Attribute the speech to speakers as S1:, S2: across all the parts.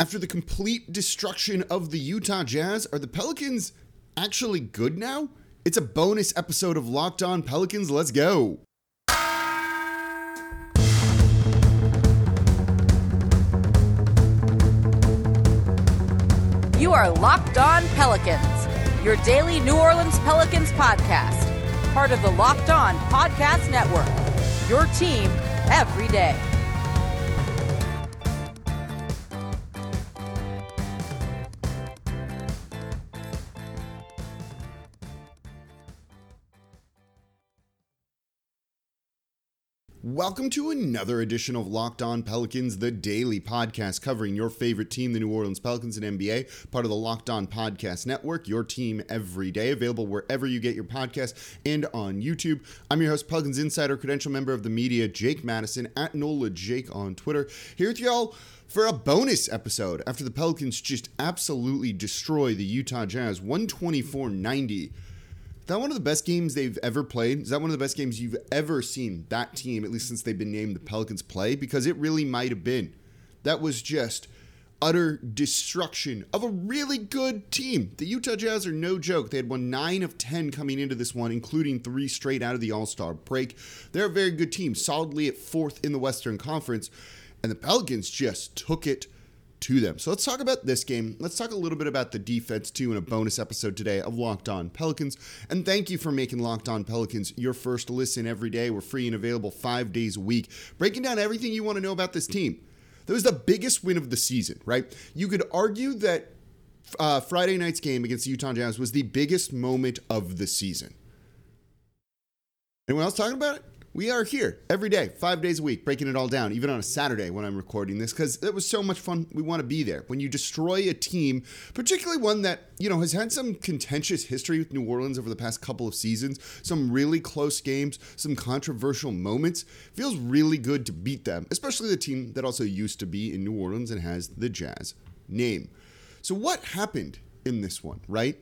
S1: After the complete destruction of the Utah Jazz, are the Pelicans actually good now? It's a bonus episode of Locked On Pelicans. Let's go.
S2: You are Locked On Pelicans, your daily New Orleans Pelicans podcast, part of the Locked On Podcast Network. Your team every day.
S1: Welcome to another edition of Locked On Pelicans, the daily podcast covering your favorite team, the New Orleans Pelicans and NBA, part of the Locked On Podcast Network, your team every day, available wherever you get your podcasts and on YouTube. I'm your host, Pelicans Insider, credential member of the media, Jake Madison, at NOLA Jake on Twitter, here with y'all for a bonus episode after the Pelicans just absolutely destroy the Utah Jazz 124 90 that one of the best games they've ever played? Is that one of the best games you've ever seen that team, at least since they've been named the Pelicans, play? Because it really might have been. That was just utter destruction of a really good team. The Utah Jazz are no joke. They had won 9 of 10 coming into this one, including three straight out of the All Star break. They're a very good team, solidly at fourth in the Western Conference. And the Pelicans just took it to them. So let's talk about this game. Let's talk a little bit about the defense too in a bonus episode today of Locked On Pelicans. And thank you for making Locked On Pelicans your first listen every day. We're free and available five days a week, breaking down everything you want to know about this team. That was the biggest win of the season, right? You could argue that uh, Friday night's game against the Utah Jazz was the biggest moment of the season. Anyone else talking about it? We are here every day, five days a week, breaking it all down, even on a Saturday when I'm recording this, because it was so much fun. We want to be there. When you destroy a team, particularly one that, you know, has had some contentious history with New Orleans over the past couple of seasons, some really close games, some controversial moments, feels really good to beat them, especially the team that also used to be in New Orleans and has the Jazz name. So, what happened in this one, right?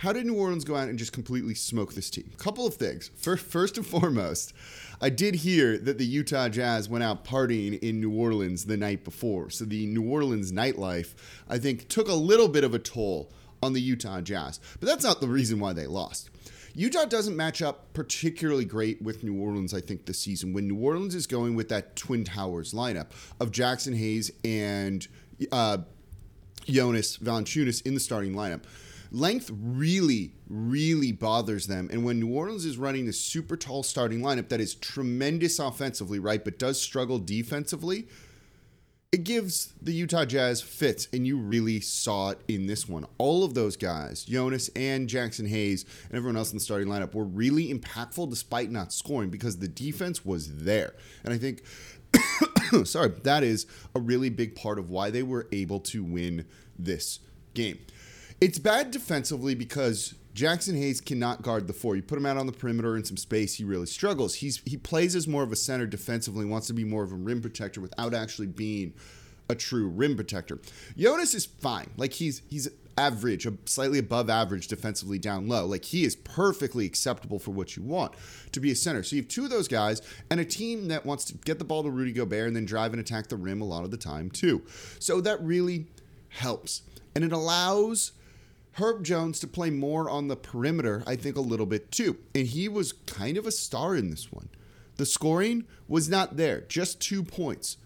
S1: How did New Orleans go out and just completely smoke this team? Couple of things. First, and foremost, I did hear that the Utah Jazz went out partying in New Orleans the night before. So the New Orleans nightlife, I think, took a little bit of a toll on the Utah Jazz. But that's not the reason why they lost. Utah doesn't match up particularly great with New Orleans, I think, this season. When New Orleans is going with that Twin Towers lineup of Jaxson Hayes and uh, Jonas Valanciunas in the starting lineup length really, really bothers them. And when New Orleans is running a super tall starting lineup that is tremendous offensively, right, but does struggle defensively, it gives the Utah Jazz fits, and you really saw it in this one. All of those guys, Jonas and Jaxson Hayes and everyone else in the starting lineup, were really impactful despite not scoring because the defense was there. And I think, sorry, that is a really big part of why they were able to win this game. It's bad defensively because Jaxson Hayes cannot guard the four. You put him out on the perimeter in some space, he really struggles. He's he plays as more of a center defensively, wants to be more of a rim protector without actually being a true rim protector. Jonas is fine. Like he's he's average, slightly above average defensively down low. Like he is perfectly acceptable for what you want to be a center. So you have two of those guys and a team that wants to get the ball to Rudy Gobert and then drive and attack the rim a lot of the time too. So that really helps. And it allows Herb Jones to play more on the perimeter, I think a little bit too. And he was kind of a star in this one. The scoring was not there, just two points.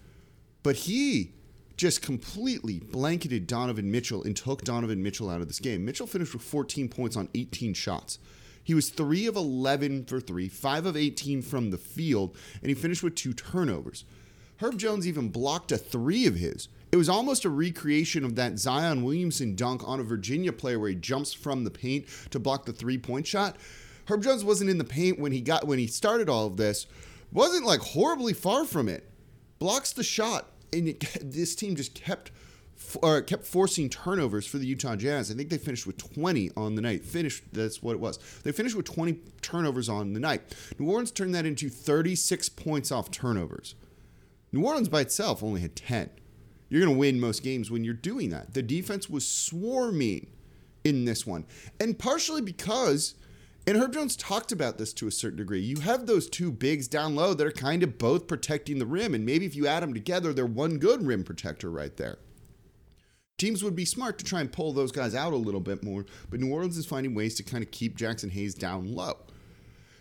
S1: But he just completely blanketed Donovan Mitchell and took Donovan Mitchell out of this game. Mitchell finished with 14 points on 18 shots. He was 3 of 11 for 3, 5 of 18 from the field, and he finished with two turnovers. Herb Jones even blocked a three of his. It was almost a recreation of that Zion Williamson dunk on a Virginia player where he jumps from the paint to block the three point shot. Herb Jones wasn't in the paint when he got when he started all of this. Wasn't like horribly far from it. Blocks the shot, and it, this team just kept or kept forcing turnovers for the Utah Jazz. I think they finished with 20 on the night. Finished, that's what it was. They finished with 20 turnovers on the night. New Orleans turned that into 36 points off turnovers. New Orleans by itself only had 10. You're going to win most games when you're doing that. The defense was swarming in this one. And partially because, and Herb Jones talked about this to a certain degree, you have those two bigs down low that are kind of both protecting the rim. And maybe if you add them together, they're one good rim protector right there. Teams would be smart to try and pull those guys out a little bit more, but New Orleans is finding ways to kind of keep Jaxson Hayes down low.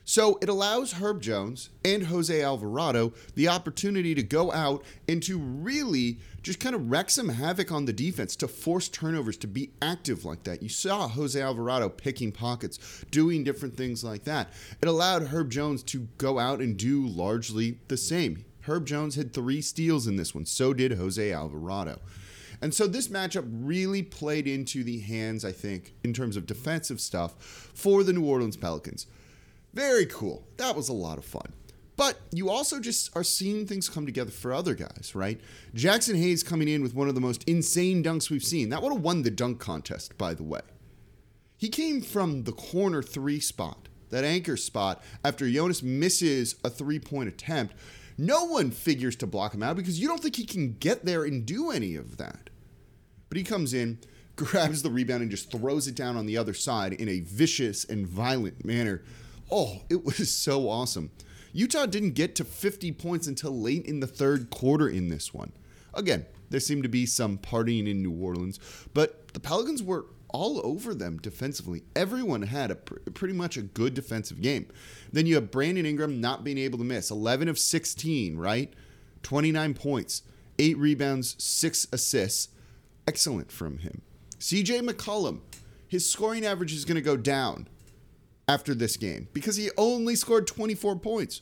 S1: So it allows Herb Jones and Jose Alvarado the opportunity to go out and to really just kind of wreak some havoc on the defense, to force turnovers, to be active like that. You saw Jose Alvarado picking pockets, doing different things like that. It allowed Herb Jones to go out and do largely the same. Herb Jones had three steals in this one, so did Jose Alvarado. And so this matchup really played into the hands, I think, in terms of defensive stuff for the New Orleans Pelicans. Very cool. That was a lot of fun. But you also just are seeing things come together for other guys, right? Jaxson Hayes coming in with one of the most insane dunks we've seen. That would have won the dunk contest, by the way. He came from the corner three spot, that anchor spot, after Jonas misses a three point attempt. No one figures to block him out because you don't think he can get there and do any of that. But he comes in, grabs the rebound, and just throws it down on the other side in a vicious and violent manner Oh, it was so awesome. Utah didn't get to 50 points until late in the third quarter in this one. Again, there seemed to be some partying in New Orleans, but the Pelicans were all over them defensively. Everyone had a pr- pretty much a good defensive game. Then you have Brandon Ingram not being able to miss 11 of 16, right? 29 points, 8 rebounds, 6 assists. Excellent from him. CJ McCollum, his scoring average is going to go down after this game because he only scored 24 points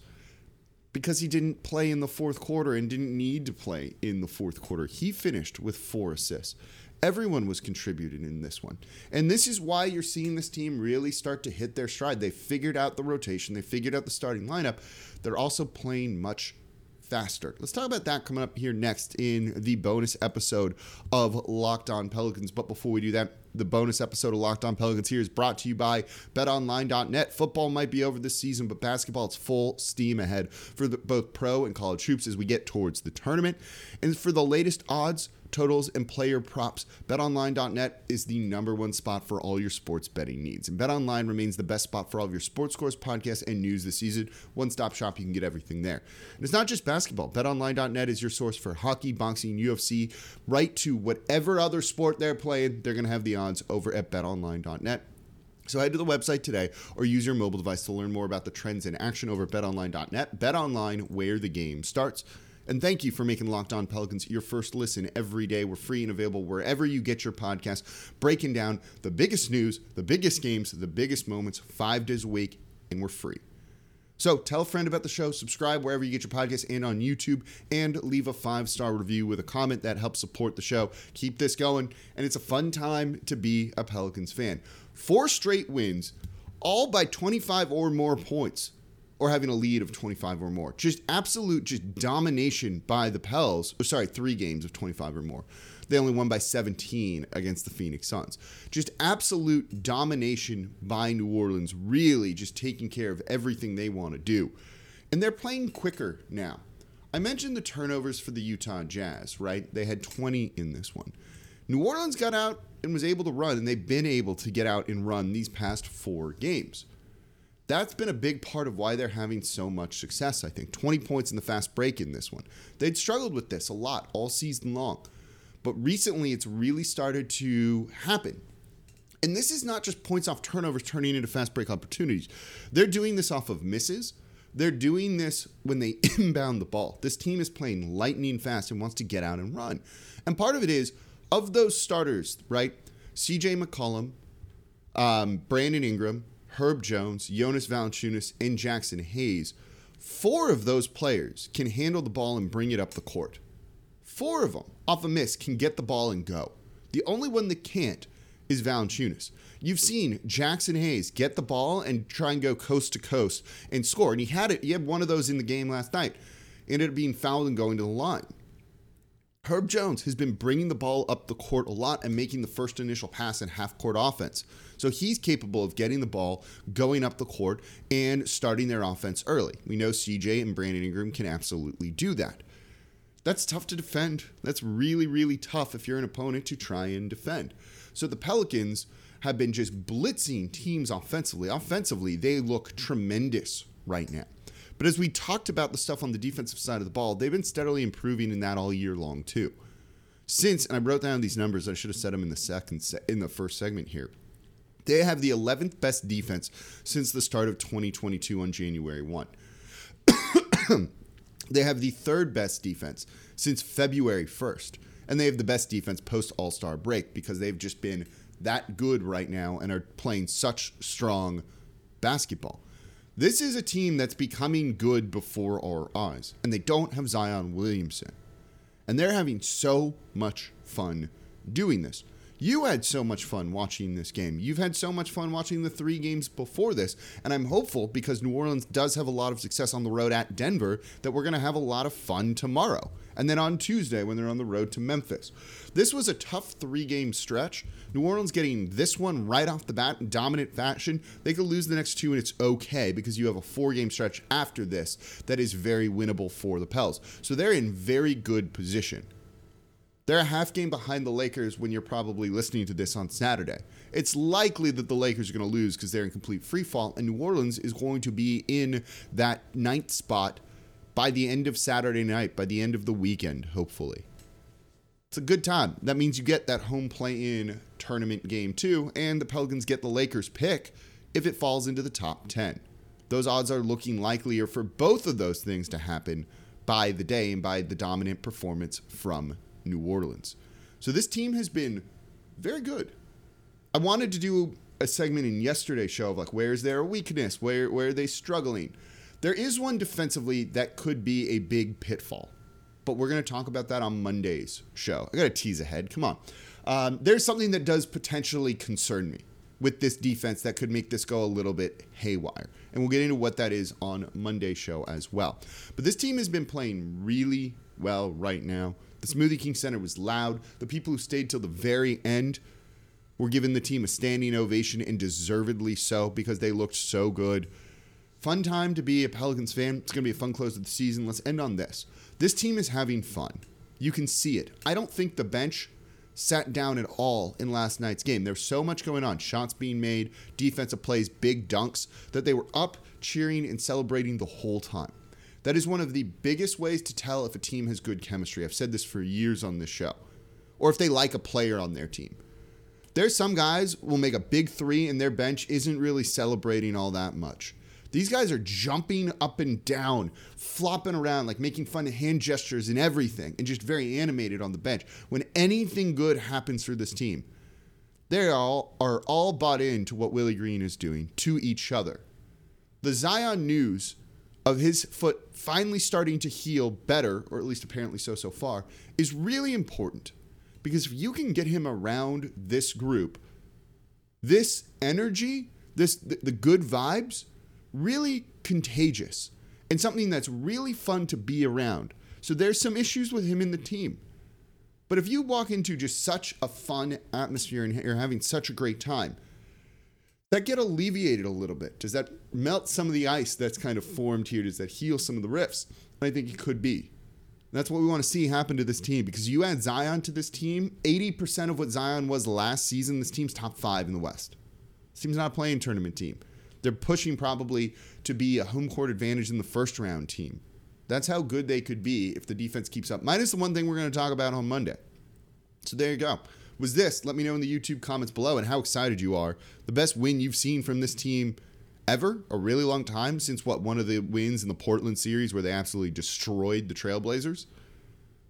S1: because he didn't play in the fourth quarter and didn't need to play in the fourth quarter. He finished with four assists. Everyone was contributing in this one. And this is why you're seeing this team really start to hit their stride. They figured out the rotation, they figured out the starting lineup. They're also playing much faster. Let's talk about that coming up here next in the bonus episode of Locked On Pelicans. But before we do that, the bonus episode of Locked On Pelicans here is brought to you by betonline.net. Football might be over this season, but basketball is full steam ahead for the, both pro and college troops as we get towards the tournament. And for the latest odds, totals, and player props, betonline.net is the number one spot for all your sports betting needs. And betonline remains the best spot for all of your sports scores, podcasts, and news this season. One stop shop, you can get everything there. And it's not just basketball. Betonline.net is your source for hockey, boxing, UFC, right to whatever other sport they're playing. They're going to have the odds over at betonline.net. So head to the website today or use your mobile device to learn more about the trends in action over at betonline.net. BetOnline, where the game starts. And thank you for making Locked On Pelicans your first listen every day. We're free and available wherever you get your podcast, breaking down the biggest news, the biggest games, the biggest moments, five days a week, and we're free. So tell a friend about the show, subscribe wherever you get your podcast and on YouTube, and leave a five star review with a comment that helps support the show. Keep this going, and it's a fun time to be a Pelicans fan. Four straight wins, all by 25 or more points or having a lead of 25 or more. Just absolute just domination by the Pels. Oh, sorry, three games of 25 or more. They only won by 17 against the Phoenix Suns. Just absolute domination by New Orleans, really just taking care of everything they want to do. And they're playing quicker now. I mentioned the turnovers for the Utah Jazz, right? They had 20 in this one. New Orleans got out and was able to run, and they've been able to get out and run these past four games that's been a big part of why they're having so much success, I think. 20 points in the fast break in this one. They'd struggled with this a lot all season long. But recently, it's really started to happen. And this is not just points off turnovers turning into fast break opportunities. They're doing this off of misses. They're doing this when they inbound the ball. This team is playing lightning fast and wants to get out and run. And part of it is, of those starters, right? CJ McCollum, um, Brandon Ingram, Herb Jones, Jonas Valanciunas, and Jaxson Hayes, four of those players can handle the ball and bring it up the court. Four of them, off a miss, can get the ball and go. The only one that can't is Valanciunas. You've seen Jaxson Hayes get the ball and try and go coast to coast and score. And he had it. He had one of those in the game last night. Ended up being fouled and going to the line. Herb Jones has been bringing the ball up the court a lot and making the first initial pass in half court offense. So he's capable of getting the ball, going up the court, and starting their offense early. We know CJ and Brandon Ingram can absolutely do that. That's tough to defend. That's really, really tough if you're an opponent to try and defend. So the Pelicans have been just blitzing teams offensively. Offensively, they look tremendous right now. But as we talked about the stuff on the defensive side of the ball, they've been steadily improving in that all year long, too. since, and I wrote down these numbers. I should have said them in the second se- in the first segment here. They have the 11th best defense since the start of 2022 on January 1. they have the third best defense since February 1st. And they have the best defense post All Star break because they've just been that good right now and are playing such strong basketball. This is a team that's becoming good before our eyes, and they don't have Zion Williamson. And they're having so much fun doing this. You had so much fun watching this game. You've had so much fun watching the three games before this. And I'm hopeful because New Orleans does have a lot of success on the road at Denver that we're going to have a lot of fun tomorrow. And then on Tuesday when they're on the road to Memphis. This was a tough three game stretch. New Orleans getting this one right off the bat in dominant fashion. They could lose the next two and it's okay because you have a four game stretch after this that is very winnable for the Pels. So they're in very good position. They're a half game behind the Lakers when you're probably listening to this on Saturday. It's likely that the Lakers are going to lose because they're in complete free fall, and New Orleans is going to be in that ninth spot by the end of Saturday night, by the end of the weekend, hopefully. It's a good time. That means you get that home play in tournament game too, and the Pelicans get the Lakers pick if it falls into the top 10. Those odds are looking likelier for both of those things to happen by the day and by the dominant performance from New Orleans. So this team has been very good. I wanted to do a segment in yesterday's show of like where's their weakness, where where are they struggling. There is one defensively that could be a big pitfall, but we're going to talk about that on Monday's show. I got to tease ahead. Come on. Um, there's something that does potentially concern me with this defense that could make this go a little bit haywire. And we'll get into what that is on Monday's show as well. But this team has been playing really well right now. The Smoothie King Center was loud. The people who stayed till the very end were giving the team a standing ovation and deservedly so because they looked so good. Fun time to be a Pelicans fan. It's going to be a fun close of the season. Let's end on this. This team is having fun. You can see it. I don't think the bench sat down at all in last night's game. There's so much going on shots being made, defensive plays, big dunks that they were up, cheering, and celebrating the whole time. That is one of the biggest ways to tell if a team has good chemistry. I've said this for years on this show. Or if they like a player on their team. There's some guys will make a big three and their bench isn't really celebrating all that much. These guys are jumping up and down, flopping around, like making fun of hand gestures and everything, and just very animated on the bench. When anything good happens for this team, they all are all bought into what Willie Green is doing to each other. The Zion news of his foot finally starting to heal better, or at least apparently so so far, is really important. Because if you can get him around this group, this energy, this the, the good vibes, really contagious and something that's really fun to be around. So there's some issues with him in the team. But if you walk into just such a fun atmosphere and you're having such a great time, that get alleviated a little bit? Does that melt some of the ice that's kind of formed here? Does that heal some of the rifts? I think it could be. That's what we want to see happen to this team because you add Zion to this team, 80% of what Zion was last season, this team's top five in the West. This team's not a playing tournament team. They're pushing probably to be a home court advantage in the first round team. That's how good they could be if the defense keeps up. Minus the one thing we're going to talk about on Monday. So there you go. Was this, let me know in the YouTube comments below and how excited you are. The best win you've seen from this team ever, a really long time since what one of the wins in the Portland series where they absolutely destroyed the Trailblazers.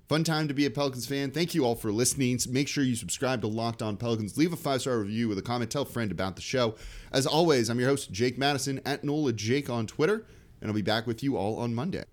S1: Fun time to be a Pelicans fan. Thank you all for listening. Make sure you subscribe to Locked On Pelicans. Leave a five star review with a comment. Tell a friend about the show. As always, I'm your host, Jake Madison at NOLA Jake on Twitter, and I'll be back with you all on Monday.